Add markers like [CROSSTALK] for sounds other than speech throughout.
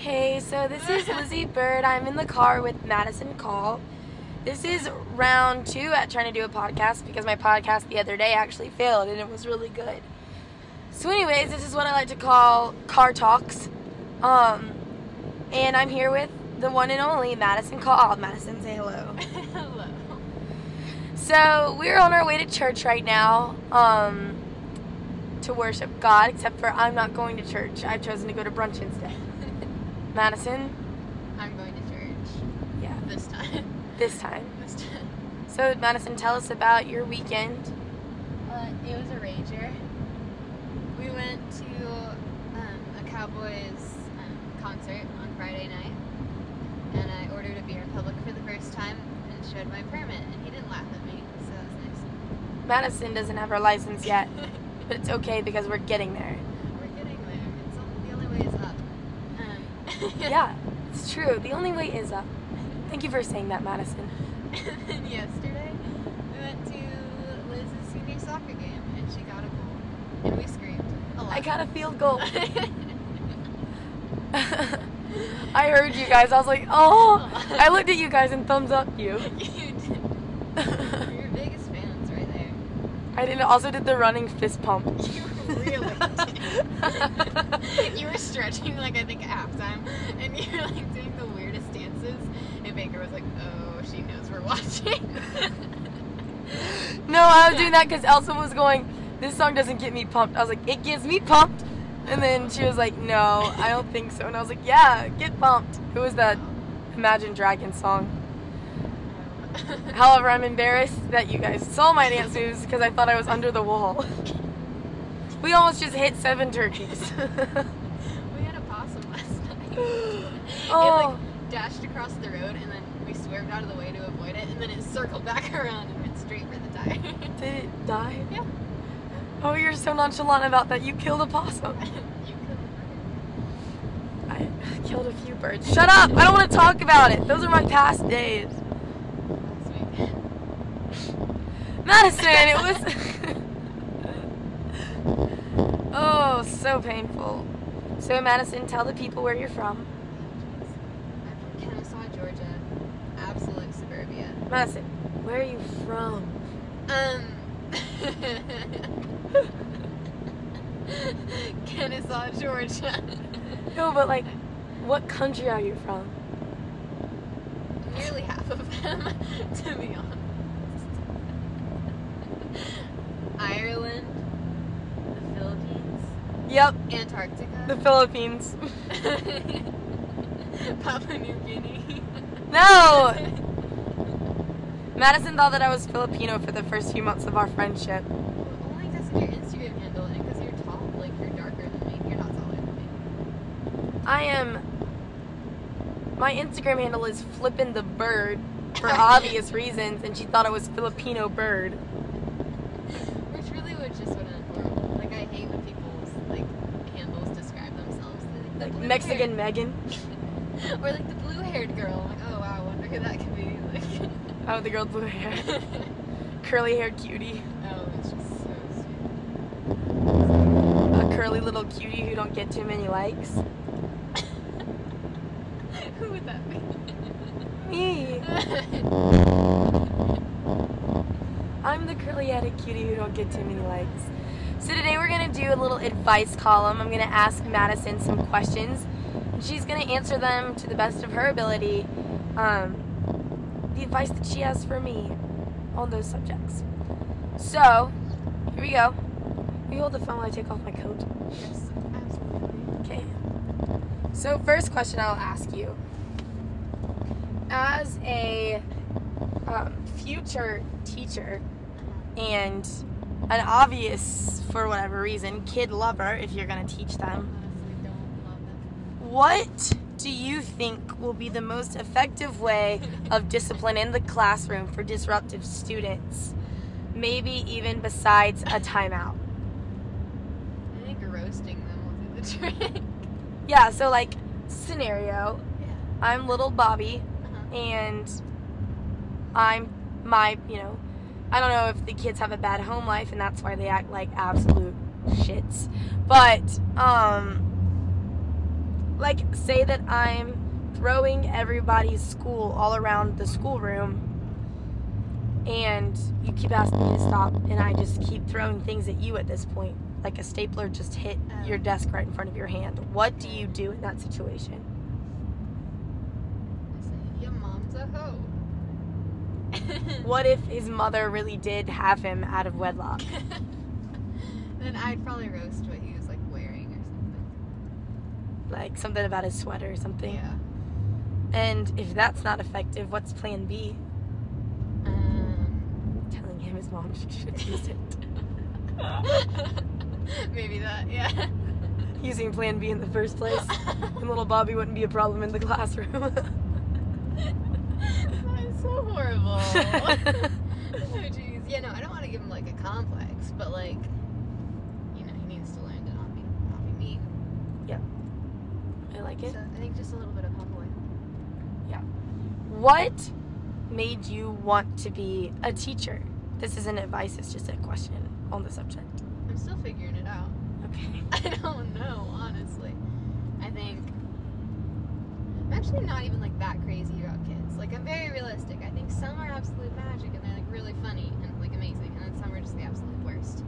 Hey, so this is Lizzie Bird. I'm in the car with Madison Call. This is round two at trying to do a podcast because my podcast the other day actually failed and it was really good. So, anyways, this is what I like to call car talks. Um, and I'm here with the one and only Madison Call. Madison, say hello. Hello. [LAUGHS] So we're on our way to church right now um, to worship God, except for I'm not going to church. I've chosen to go to brunch instead. [LAUGHS] Madison, I'm going to church yeah, this time. [LAUGHS] this time. This time. So Madison, tell us about your weekend. Uh, it was a rager. We went to um, a Cowboys um, concert on Friday night, and I ordered a beer in public for the first time and showed my permit, and he didn't laugh at me, so that was nice. Madison doesn't have her license yet, [LAUGHS] but it's okay because we're getting there. We're getting there. It's on, the only way is up. Um, [LAUGHS] Yeah, it's true. The only way is up. Thank you for saying that, Madison. and [LAUGHS] then yesterday, we went to Liz's senior soccer game, and she got a goal, and we screamed a lot. I got a field goal. [LAUGHS] I heard you guys. I was like, oh. I looked at you guys and thumbs up you. you did. You're your biggest fans right there. I did also did the running fist pump. You really. [LAUGHS] you were stretching like I think at halftime, and you were like doing the weirdest dances. And Baker was like, "Oh, she knows we're watching." No, I was doing that because Elsa was going. This song doesn't get me pumped. I was like, it gets me pumped. And then she was like, no, I don't think so. And I was like, yeah, get pumped. It was that Imagine Dragons song. [LAUGHS] However, I'm embarrassed that you guys saw my dance moves because I thought I was under the wall. We almost just hit seven turkeys. [LAUGHS] we had a possum last night. [LAUGHS] It oh, like dashed across the road, and then we swerved out of the way to avoid it, and then it circled back [LAUGHS] around and went straight for the tire. did it die? yeah. Oh, you're so nonchalant about that. You killed a possum. you. I killed a few birds. Shut up! I don't want to talk about it. Those are my past days. Madison, it was. Oh, so painful. So, Madison, tell the people where you're from. I'm from Kennesaw, Georgia. Absolute suburbia. Madison, where are you from? Um. [LAUGHS] Kennesaw, Georgia. No, but like, what country are you from? Nearly half of them, [LAUGHS] to be honest. Ireland, Yep, Antarctica, the Philippines. [LAUGHS] Papua New Guinea. No! [LAUGHS] Madison thought that I was Filipino for the first few months of our friendship. Well, only because of your Instagram handle and because you're tall. Like, you're darker than me. You're not taller than me. I am. My Instagram handle is flippin' the bird for obvious [LAUGHS] reasons, and she thought it was Filipino bird. Which really was just what an adorable. Like, I hate when people's, like, handles describe themselves. They're like, the Like blue Mexican Megan. [LAUGHS] or like the blue haired girl. Like, oh wow, I wonder who that could be. Like, [LAUGHS] Oh, the girl with blue hair. [LAUGHS] Curly haired cutie. oh, it's just so sweet. A curly little cutie who don't get too many likes. who would that be? Me. I'm the curly headed cutie who don't get too many likes. So today we're gonna do a little advice column. I'm gonna ask Madison some questions, and she's gonna answer them to the best of her ability. Um, the advice that she has for me on those subjects. So here we go. You hold the phone while I take off my coat? yes, absolutely. Okay. So first question I'll ask you. As a um, future teacher and an obvious, for whatever reason, kid lover, if you're going to teach them, Honestly, don't love them. what do you think will be the most effective way [LAUGHS] of discipline in the classroom for disruptive students? Maybe even besides a timeout. I think roasting them will do the [LAUGHS] trick. Yeah, so like scenario, yeah. I'm little Bobby Uh-huh. and I'm my, you know, I don't know if the kids have a bad home life and that's why they act like absolute shits. But um like say that I'm throwing everybody's school all around the schoolroom and you keep asking me to stop and I just keep throwing things at you at this point. Like a stapler just hit Oh. your desk right in front of your hand. What do you do in that situation? I say, Your mom's a hoe. [LAUGHS] What if his mother really did have him out of wedlock? [LAUGHS] then I'd probably roast what he was like wearing or something. Like something about his sweater or something. Yeah. And if that's not effective, what's plan B? Um, Telling him his mom [LAUGHS] should use it. maybe that. Yeah. Using plan B in the first place. And little Bobby wouldn't be a problem in the classroom. that is so horrible. Oh jeez. Yeah, no, I don't want to give him like a complex, but like, you know, he needs to learn to not be not be mean. Yep. I like it. So I think just a little bit of homeboy. What made you want to be a teacher? This isn't advice, it's just a question on the subject. I'm still figuring it out. Okay. [LAUGHS] I don't know, honestly. I think I'm actually not even like that crazy about kids. Like I'm very realistic. I think some are absolute magic and they're like really funny and like amazing, and then some are just the absolute worst.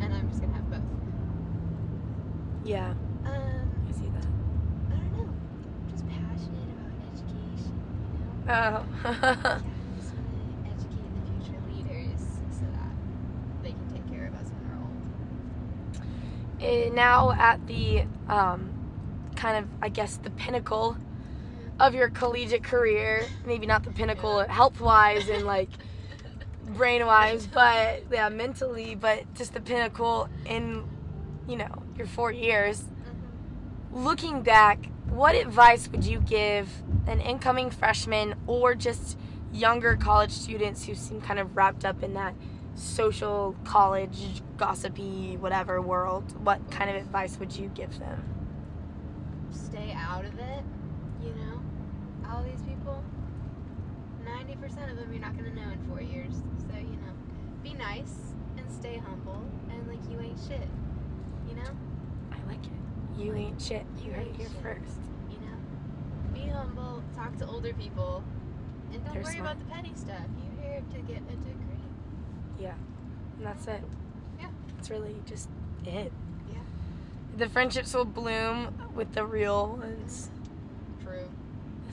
And I'm just gonna have both. Yeah, Um, I see that. I don't know. I'm just passionate about education. You know. Oh. [LAUGHS] Yeah, I just want to educate the future leaders so that they can take care of us when we're old. Eh, now at the um, kind of, I guess, the pinnacle of your collegiate career. Maybe not the pinnacle Yeah. health wise and like [LAUGHS] brain wise, but yeah, mentally, but just the pinnacle in, you know, your four years. Mhm. Looking back, what advice would you give an incoming freshman or just younger college students who seem kind of wrapped up in that social, college, gossipy, whatever world? What kind of advice would you give them? stay out of it, you know? All these people, 90% of them you're not going to know in four years. So, you know, be nice and stay humble and like you ain't shit, you know? I like it. You ain't shit. You You heard it ain't here shit. first. You know? Be humble, talk to older people, and don't They're worry smart. about the petty stuff. You're here to get a degree. Yeah. And that's it. Yeah. It's really just it. Yeah. The friendships will bloom with the real ones.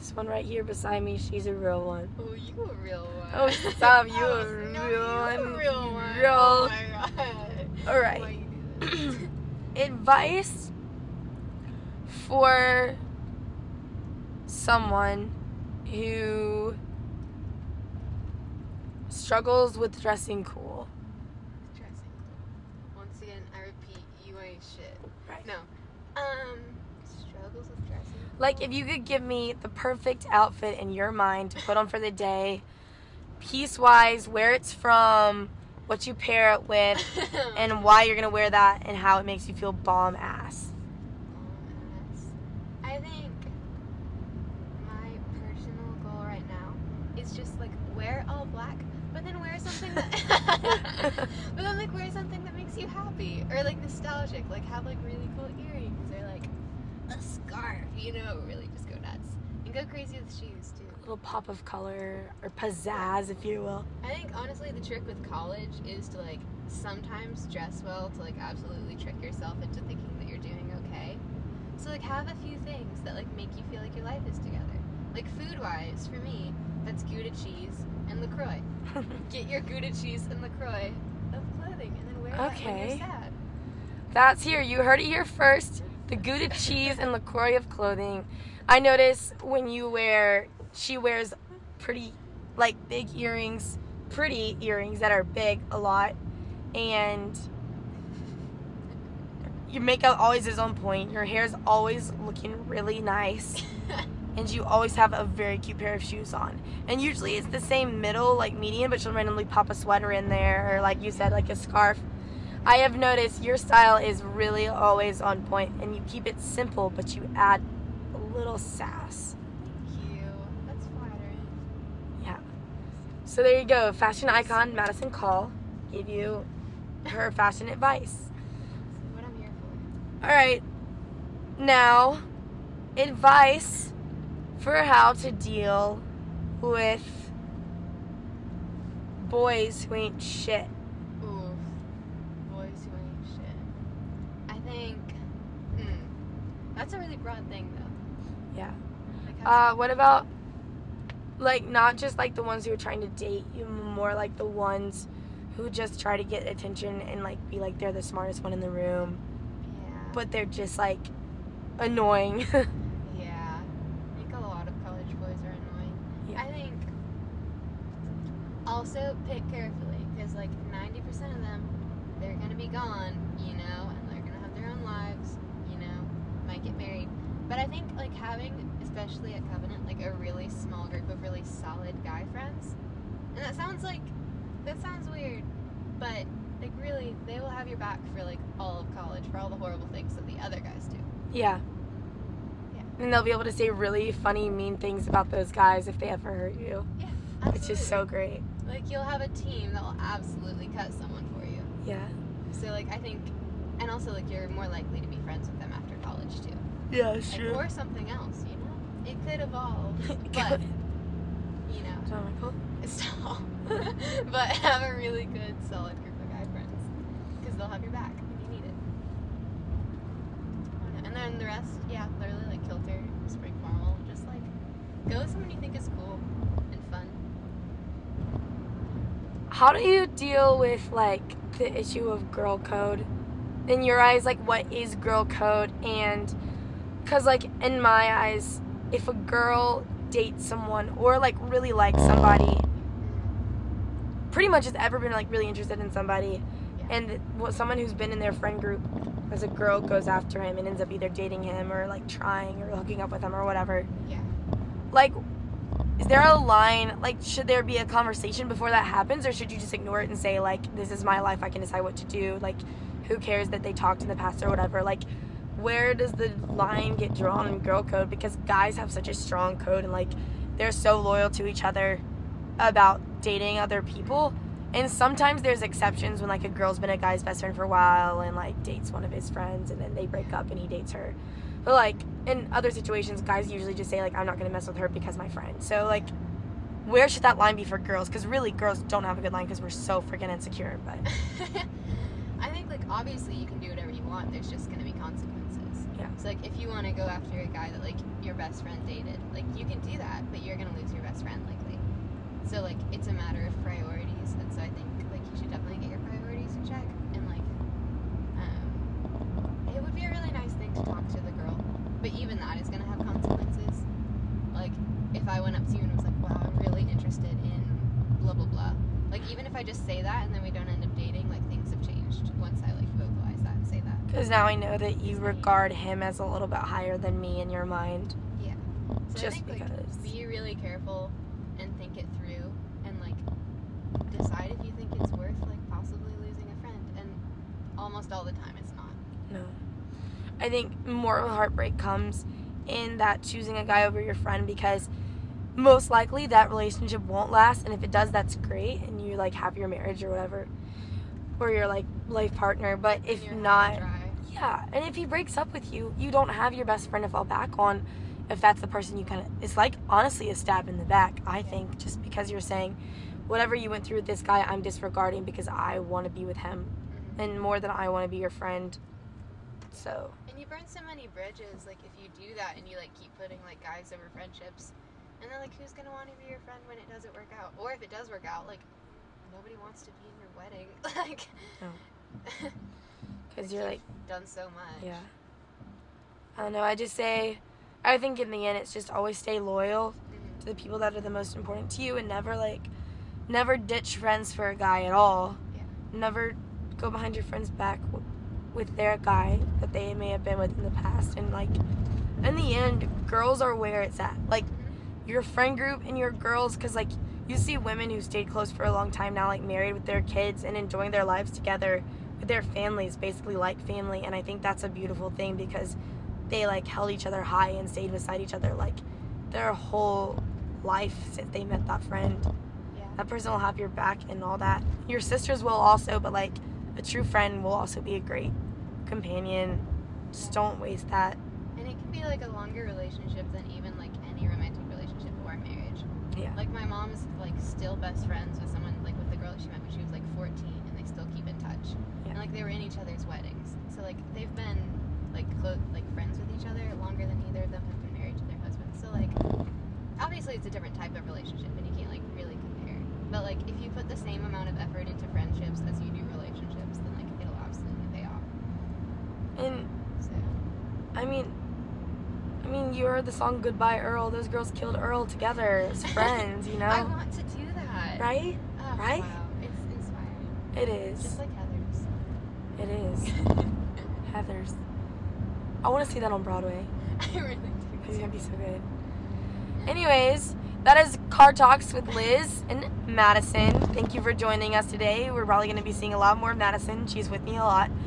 This one right here beside me, she's a real one. Oh, you a real one. Oh, stop, you Oh, a [LAUGHS] no, real one. real one. Real. Oh my god. All right. Why you do this? advice for someone who struggles with dressing cool. Dressing. Once again, I repeat, you ain't shit. Right. No. Um, struggles with dressing. Like if you could give me the perfect outfit in your mind to put on for the day, piece wise, where it's from, what you pair it with, [LAUGHS] and why you're gonna wear that and how it makes you feel bomb ass. Um, I think my personal goal right now is just like wear all black, but then wear something that, [LAUGHS] [LAUGHS] but then like wear something that makes you happy or like nostalgic, like have like really cool earrings or like a scarf, you know, really just go nuts and go crazy with shoes too. A little pop of color or pizzazz, if you will. I think honestly the trick with college is to like sometimes dress well to like absolutely trick yourself into thinking that you're doing okay. So like have a few things that like make you feel like your life is together. Like food wise, for me, that's Gouda cheese and LaCroix. [LAUGHS] Get your Gouda cheese and LaCroix of clothing and then wear that when Okay. you're sad. That's here. You heard it here first. The Gouda cheese and LaCroix of clothing. I notice when you wear, she wears pretty, like big earrings, pretty earrings that are big a lot, and your makeup always is on point. Your hair is always looking really nice, [LAUGHS] and you always have a very cute pair of shoes on. And usually it's the same middle, like median, but she'll randomly pop a sweater in there, or like you said, like a scarf. I have noticed your style is really always on point, and you keep it simple, but you add a little sass. Thank you. That's flattering. Yeah. So there you go. Fashion icon Madison Call gave you her fashion advice. That's what I'm here for. All right. Now, advice for how to deal with boys who ain't shit. Ooh, boys who ain't shit. I think. Hmm. That's a really broad thing, though. Yeah. Like, Uh, what about like not just like the ones who are trying to date you, more like the ones who just try to get attention and like be like they're the smartest one in the room, yeah. but they're just like annoying. [LAUGHS] Yeah. I think a lot of college boys are annoying. Yeah. I think. Also, pick carefully, because like 90% of them, they're gonna be gone, you know, and they're gonna have their own lives, you know, might get married. But I think like having, especially at Covenant, like a really small group of really solid guy friends, and that sounds like, that sounds weird, but like really, they will have your back for like all of college for all the horrible things that the other guys do. yeah. Yeah. And they'll be able to say really funny, mean things about those guys if they ever hurt you, Yeah. which is so great. Like you'll have a team that will absolutely cut someone for you. Yeah. So like I think, and also like you're more likely to be friends with them after college too, Yeah, like, or something else. You know, it could evolve, [LAUGHS] but you know, John Michael. stop. but have a really good, solid group of guy friends because they'll have your back when you need it. I don't. And then the rest, yeah, literally like kilter, spring formal, just like go with someone you think is cool and fun. How do you deal with like the issue of girl code? In your eyes, like what is girl code? And because like in my eyes, if a girl dates someone or like really likes somebody, pretty much has ever been like really interested in somebody, and what someone who's been in their friend group as a girl goes after him and ends up either dating him or like trying or hooking up with him or whatever. Yeah. Like, is there a line? Like, should there be a conversation before that happens, or should you just ignore it and say like, "This is my life. I can decide what to do." Like, who cares that they talked in the past or whatever? Like, where does the line get drawn in girl code? Because guys have such a strong code and like they're so loyal to each other about dating other people. And sometimes there's exceptions when like a girl's been a guy's best friend for a while and like dates one of his friends and then they break up and he dates her. But like in other situations, guys usually just say like I'm not gonna mess with her because my friend. So like, where should that line be for girls? Because really, girls don't have a good line because we're so freaking insecure. But [LAUGHS] I think like obviously you can do whatever you want. There's just gonna be consequences. Yeah. So like if you want to go after a guy that like your best friend dated, like you can do that, but you're gonna lose your best friend likely. So like it's a matter of priorities, and so I think like you should definitely get your priorities in check. And like, um, it would be a really nice thing to talk to the girl, but even that is gonna have consequences. Like if I went up to you and was like, "Wow, I'm really interested in blah blah blah." Like even if I just say that and then we don't end up dating, like things have changed once I like vocalize that and say that. Because now I know that you regard him as a little bit higher than me in your mind, So just I think, because. like, be really careful and think it through and like decide if you think it's worth like possibly losing a friend. And almost all the time, it's not. No. I think more of a heartbreak comes in that choosing a guy over your friend because most likely that relationship won't last and if it does that's great and you like have your marriage or whatever or your like life partner but if not dry. Yeah and if he breaks up with you you don't have your best friend to fall back on if that's the person you kind of it's like honestly a stab in the back i think just because you're saying whatever you went through with this guy i'm disregarding because i want to be with him Mhm. and more than i want to be your friend so And you burn so many bridges, like if you do that and you like keep putting like guys over friendships, and then like who's gonna want to be your friend when it doesn't work out, or if it does work out, like nobody wants to be in your wedding, [LAUGHS] like. No. [LAUGHS] because you're like done so much. Yeah. I don't know. I just say, I think in the end, it's just always stay loyal Mhm. to the people that are the most important to you and never, like, never ditch friends for a guy at all. Yeah. Never go behind your friend's back w- with their guy that they may have been with in the past. And, like, in the end, girls are where it's at. Like, your friend group and your girls, because, like, you see women who stayed close for a long time now, like, married with their kids and enjoying their lives together their families, basically like family. And I think that's a beautiful thing because they, like, held each other high and stayed beside each other, like, their whole life since they met that friend. Yeah. That person will have your back and all that. Your sisters will also, but, like, a true friend will also be a great companion. Just don't waste that. And it can be like a longer relationship than even like any romantic relationship or marriage. Yeah. Like my mom's like still best friends with someone like with the girl she met when she was like 14, and they still keep in touch. Yeah. And like they were in each other's weddings, so like they've been like close like friends with each other longer than either of them have been married to their husbands. So like obviously it's a different type of relationship, and you can't like really compare. But like if you put the same amount of effort into friendships as you do relationships, then like it'll absolutely pay off. And So I mean, I mean, you heard the song "Goodbye Earl." Those girls killed Earl together as [LAUGHS] friends. You know, I want to do that. right? Oh, Right? Wow. It is. Just like Heathers. It is. [LAUGHS] Heathers. I want to see that on Broadway. [LAUGHS] I really do. It's gonna be so good. Anyways, that is Car Talks with Liz and Madison. Thank you for joining us today. We're probably gonna be seeing a lot more of Madison. She's with me a lot. [LAUGHS]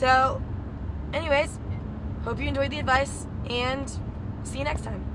So, anyways, hope you enjoyed the advice and see you next time.